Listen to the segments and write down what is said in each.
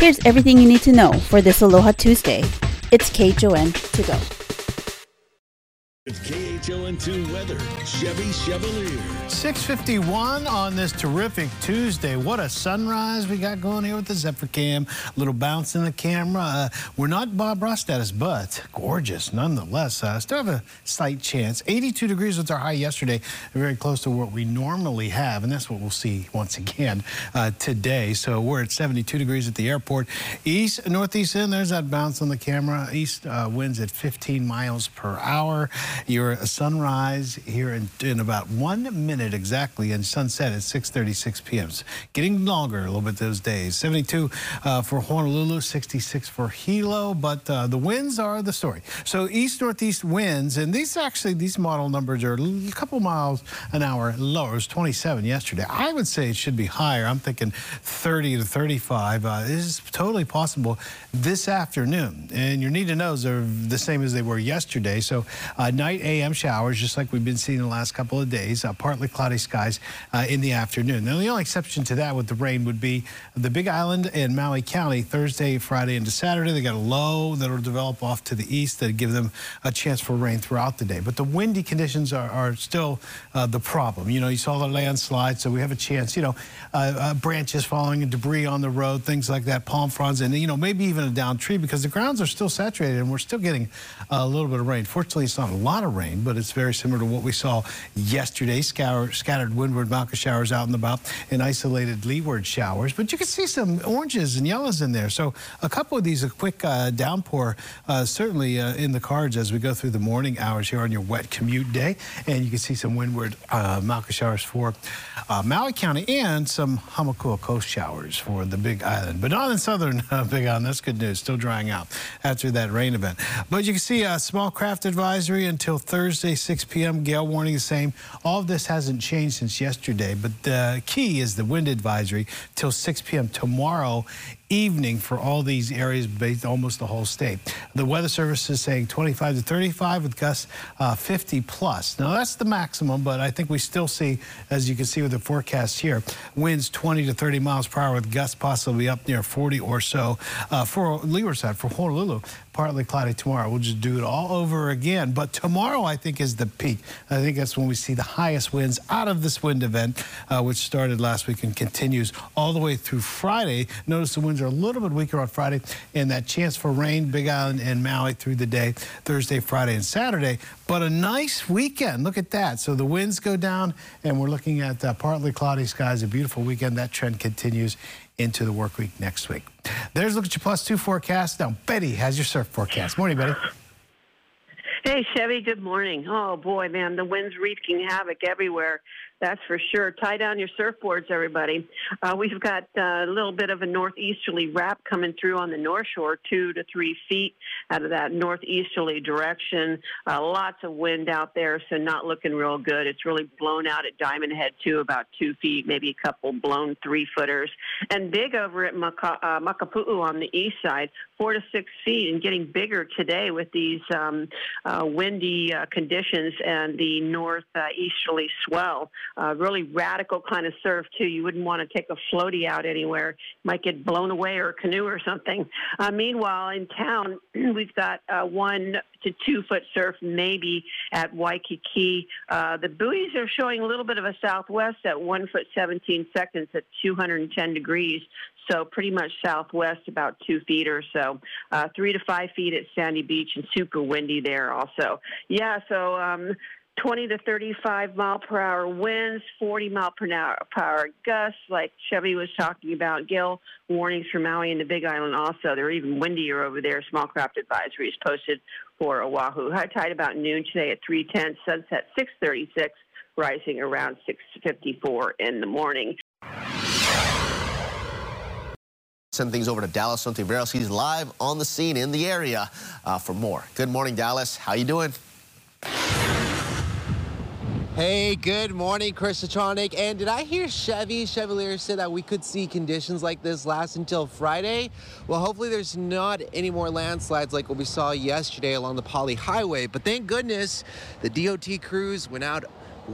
Here's everything you need to know for this Aloha Tuesday. It's KHON to go. It's KHON2 weather, Chevy Chevalier. 651 on this terrific Tuesday. What a sunrise we got going here with the Zephyr Cam. A little bounce in the camera. Uh, we're not Bob Ross status, but gorgeous nonetheless. Uh, still have a slight chance. 82 degrees was our high yesterday. Very close to what we normally have, and that's what we'll see once again uh, today. So we're at 72 degrees at the airport. East, northeast in, there's that bounce on the camera. East uh, winds at 15 miles per hour. Your sunrise here in, in about one minute exactly, and sunset at 6:36 p.m. It's getting longer a little bit those days. 72 uh, for Honolulu, 66 for Hilo, but uh, the winds are the story. So east northeast winds, and these actually these model numbers are a couple miles an hour lower. It was 27 yesterday. I would say it should be higher. I'm thinking 30 to 35. Uh, this is totally possible this afternoon, and your need to knows are the same as they were yesterday. So uh, night AM showers, just like we've been seeing the last couple of days. Uh, partly cloudy skies uh, in the afternoon. Now, the only exception to that with the rain would be the Big Island and Maui County Thursday, Friday, into Saturday. They got a low that will develop off to the east that give them a chance for rain throughout the day. But the windy conditions are, are still uh, the problem. You know, you saw the landslide, so we have a chance, you know, uh, uh, branches falling and debris on the road, things like that, palm fronds, and, you know, maybe even a down tree because the grounds are still saturated and we're still getting a little bit of rain. Fortunately, it's not a lot of rain, but it's very similar to what we saw yesterday. Scour, scattered windward mauka showers out and about and isolated leeward showers. But you can see some oranges and yellows in there. So a couple of these, a quick uh, downpour, uh, certainly uh, in the cards as we go through the morning hours here on your wet commute day. And you can see some windward uh, mauka showers for uh, Maui County and some Hamakua coast showers for the Big Island. But not in southern uh, Big Island. That's good news. Still drying out after that rain event. But you can see a small craft advisory until Thursday, 6 p.m. Gale warning the same. All of this hasn't changed since yesterday, but the key is the wind advisory till 6 p.m. tomorrow evening for all these areas, based almost the whole state. The Weather Service is saying 25 to 35 with gusts uh, 50 plus. Now that's the maximum, but I think we still see, as you can see with the forecast here, winds 20 to 30 miles per hour with gusts possibly up near 40 or so uh, for leeward side for Honolulu partly cloudy tomorrow. We'll just do it all over again. But tomorrow, I think, is the peak. I think that's when we see the highest winds out of this wind event, uh, which started last week and continues all the way through Friday. Notice the winds are a little bit weaker on Friday, and that chance for rain, Big Island and Maui through the day, Thursday, Friday, and Saturday. But a nice weekend. Look at that. So the winds go down, and we're looking at uh, partly cloudy skies. A beautiful weekend. That trend continues into the work week next week. There's look at your plus two forecast. Now, Betty has your surf forecast. Morning, Betty. Hey, Chevy, good morning. Oh, boy, man, the wind's wreaking havoc everywhere. That's for sure. Tie down your surfboards, everybody. Uh, we've got uh, a little bit of a northeasterly wrap coming through on the north shore, two to three feet out of that northeasterly direction. Uh, lots of wind out there, so not looking real good. It's really blown out at Diamond Head, too, about two feet, maybe a couple blown three footers. And big over at Maka, uh, Makapu'u on the east side, four to six feet, and getting bigger today with these um, uh, windy uh, conditions and the northeasterly swell uh, really radical kind of surf too. You wouldn't want to take a floaty out anywhere; might get blown away or a canoe or something. Uh, meanwhile, in town, we've got uh, one to two foot surf maybe at Waikiki. Uh, the buoys are showing a little bit of a southwest at one foot 17 seconds at 210 degrees. So pretty much southwest, about two feet or so. Uh, three to five feet at Sandy Beach and super windy there also. Yeah, so um, 20 to 35 mile per hour winds, 40 mile per hour, hour gusts, like Chevy was talking about. Gale warnings for Maui and the Big Island also. They're even windier over there. Small craft advisories posted for Oahu. High tide about noon today at 310, sunset 636, rising around 654 in the morning. Send things over to Dallas Ontiveros. He's live on the scene in the area uh, for more. Good morning, Dallas. How you doing? Hey, good morning, Chrisatronic. And did I hear Chevy Chevalier say that we could see conditions like this last until Friday? Well, hopefully there's not any more landslides like what we saw yesterday along the Pali Highway. But thank goodness the DOT crews went out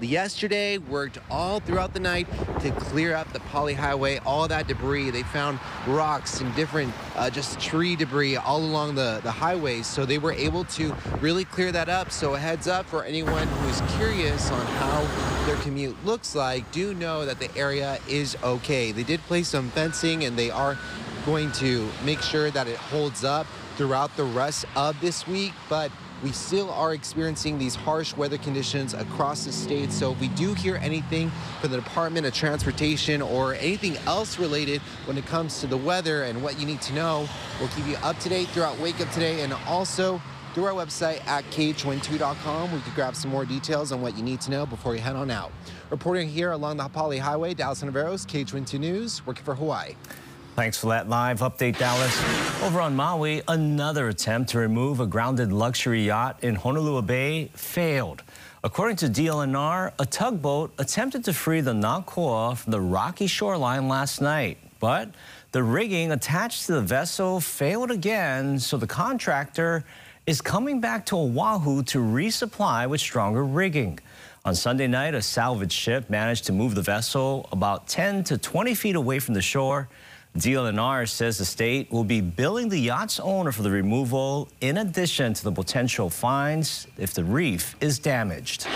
yesterday, worked all throughout the night to clear up the Pali Highway, all that debris. They found rocks and different uh, just tree debris all along the, the highways. So they were able to really clear that up. So a heads up for anyone who's curious on how their commute looks like, do know that the area is okay. They did place some fencing and they are going to make sure that it holds up throughout the rest of this week, but we still are experiencing these harsh weather conditions across the state. So if we do hear anything from the Department of Transportation or anything else related when it comes to the weather and what you need to know, we'll keep you up to date throughout Wake Up Today and also through our website at KHON2.com. We can grab some more details on what you need to know before you head on out. Reporting here along the Hapali Highway, Dallas Navarro's KHON2 News, working for Hawaii. Thanks for that live update, Dallas. Over on Maui, another attempt to remove a grounded luxury yacht in Honolua Bay failed. According to DLNR, a tugboat attempted to free the Nakoa from the rocky shoreline last night, but the rigging attached to the vessel failed again, so the contractor is coming back to Oahu to resupply with stronger rigging. On Sunday night, a salvage ship managed to move the vessel about 10 to 20 feet away from the shore. DLNR says the state will be billing the yacht's owner for the removal in addition to the potential fines if the reef is damaged.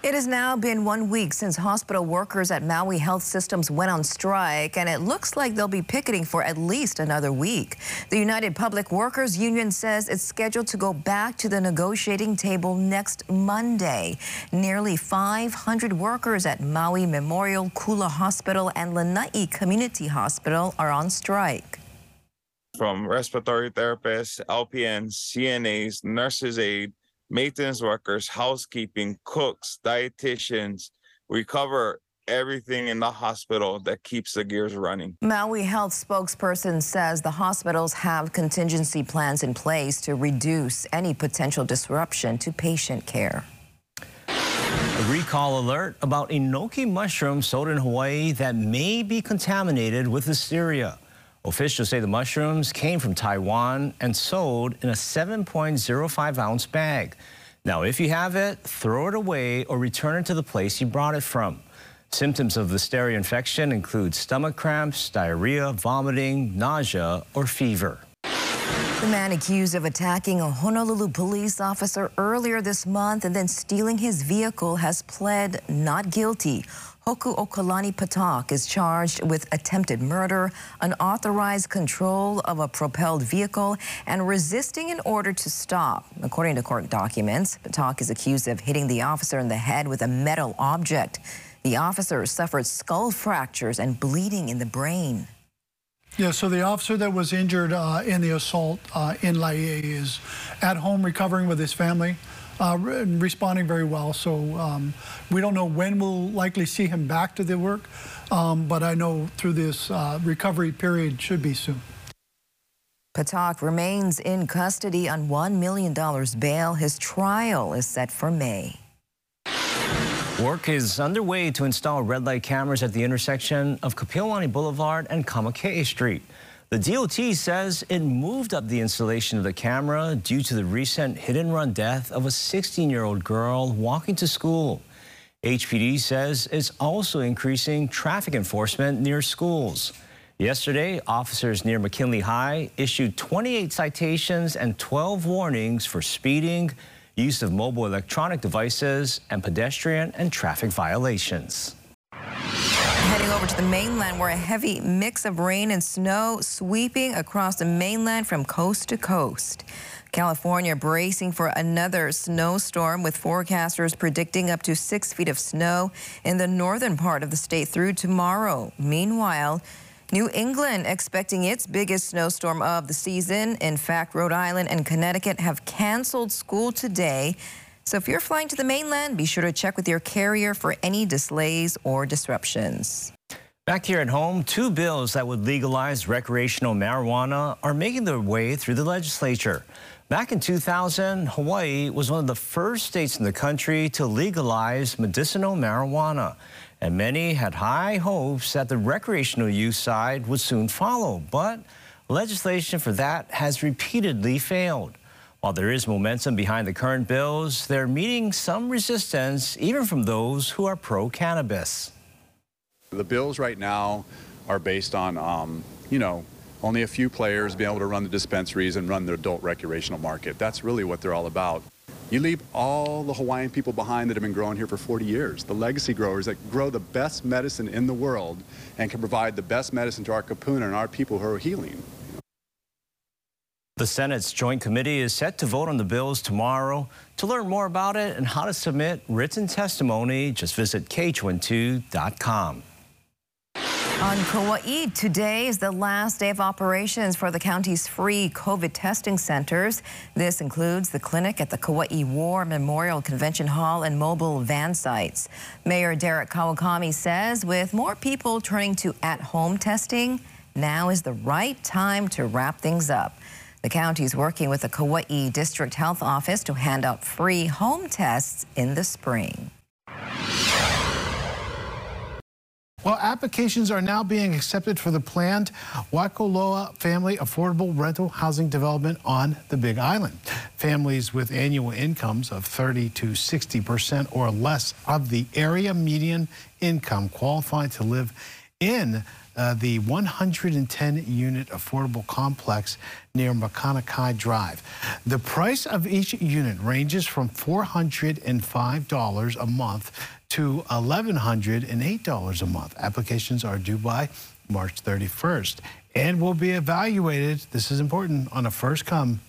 It has now been one week since hospital workers at Maui Health Systems went on strike, and it looks like they'll be picketing for at least another week. The United Public Workers Union says it's scheduled to go back to the negotiating table next Monday. Nearly 500 workers at Maui Memorial Kula Hospital and Lanai Community Hospital are on strike. From respiratory therapists, LPNs, CNAs, nurses aid, maintenance workers, housekeeping, cooks, dietitians. We cover everything in the hospital that keeps the gears running. Maui Health spokesperson says the hospitals have contingency plans in place to reduce any potential disruption to patient care. A recall alert about enoki mushrooms sold in Hawaii that may be contaminated with listeria. Officials say the mushrooms came from Taiwan and sold in a 7.05 ounce bag. Now, if you have it, throw it away or return it to the place you brought it from. Symptoms of listeria infection include stomach cramps, diarrhea, vomiting, nausea, or fever. The man accused of attacking a Honolulu police officer earlier this month and then stealing his vehicle has pled not guilty. Hoku Okalani Patak is charged with attempted murder, unauthorized control of a propelled vehicle, and resisting an order to stop. According to court documents, Patak is accused of hitting the officer in the head with a metal object. The officer suffered skull fractures and bleeding in the brain. Yeah, so the officer that was injured uh, in the assault uh, in Laie is at home recovering with his family uh, responding very well. So um, we don't know when we'll likely see him back to the work, um, but I know through this uh, recovery period should be soon. Patak remains in custody on $1 million bail. His trial is set for May. Work is underway to install red light cameras at the intersection of Kapiolani Boulevard and Kamakee Street. The DOT says it moved up the installation of the camera due to the recent hit and run death of a 16 year old girl walking to school. HPD says it's also increasing traffic enforcement near schools. Yesterday, officers near McKinley High issued 28 citations and 12 warnings for speeding, use of mobile electronic devices, and pedestrian and traffic violations. Over to the mainland where a heavy mix of rain and snow sweeping across the mainland from coast to coast. California bracing for another snowstorm with forecasters predicting up to six feet of snow in the northern part of the state through tomorrow. Meanwhile, New England expecting its biggest snowstorm of the season. In fact, Rhode Island and Connecticut have canceled school today so if you're flying to the mainland, be sure to check with your carrier for any delays or disruptions. Back here at home, two bills that would legalize recreational marijuana are making their way through the legislature. Back in 2000, Hawaii was one of the first states in the country to legalize medicinal marijuana. And many had high hopes that the recreational use side would soon follow. But legislation for that has repeatedly failed. While there is momentum behind the current bills, they're meeting some resistance even from those who are pro cannabis. The bills right now are based on, um, you know, only a few players being able to run the dispensaries and run the adult recreational market. That's really what they're all about. You leave all the Hawaiian people behind that have been growing here for 40 years, the legacy growers that grow the best medicine in the world and can provide the best medicine to our kupuna and our people who are healing. The Senate's Joint Committee is set to vote on the bills tomorrow. To learn more about it and how to submit written testimony, just visit KHON2.com. On Kauai, today is the last day of operations for the county's free COVID testing centers. This includes the clinic at the Kauai War Memorial Convention Hall and mobile van sites. Mayor Derek Kawakami says with more people turning to at-home testing, now is the right time to wrap things up. The county is working with the Kauai District Health Office to hand out free home tests in the spring. Well, applications are now being accepted for the planned Waikoloa Family Affordable Rental Housing Development on the Big Island. Families with annual incomes of 30 to 60 percent or less of the area median income qualify to live in uh, the 110 unit affordable complex near Makanakai Drive. The price of each unit ranges from $405 a month to $1,108 a month. Applications are due by March 31st and will be evaluated, this is important, on a first come,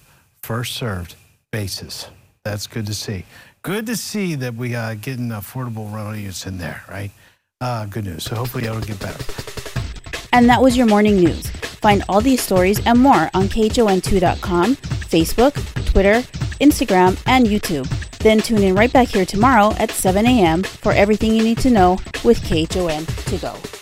first served basis. That's good to see. Good to see that we are getting affordable rental units in there, right? Uh, good news. So hopefully it'll get better. And that was your morning news. Find all these stories and more on KHON2.com, Facebook, Twitter, Instagram, and YouTube. Then tune in right back here tomorrow at 7 a.m. for everything you need to know with KHON to go.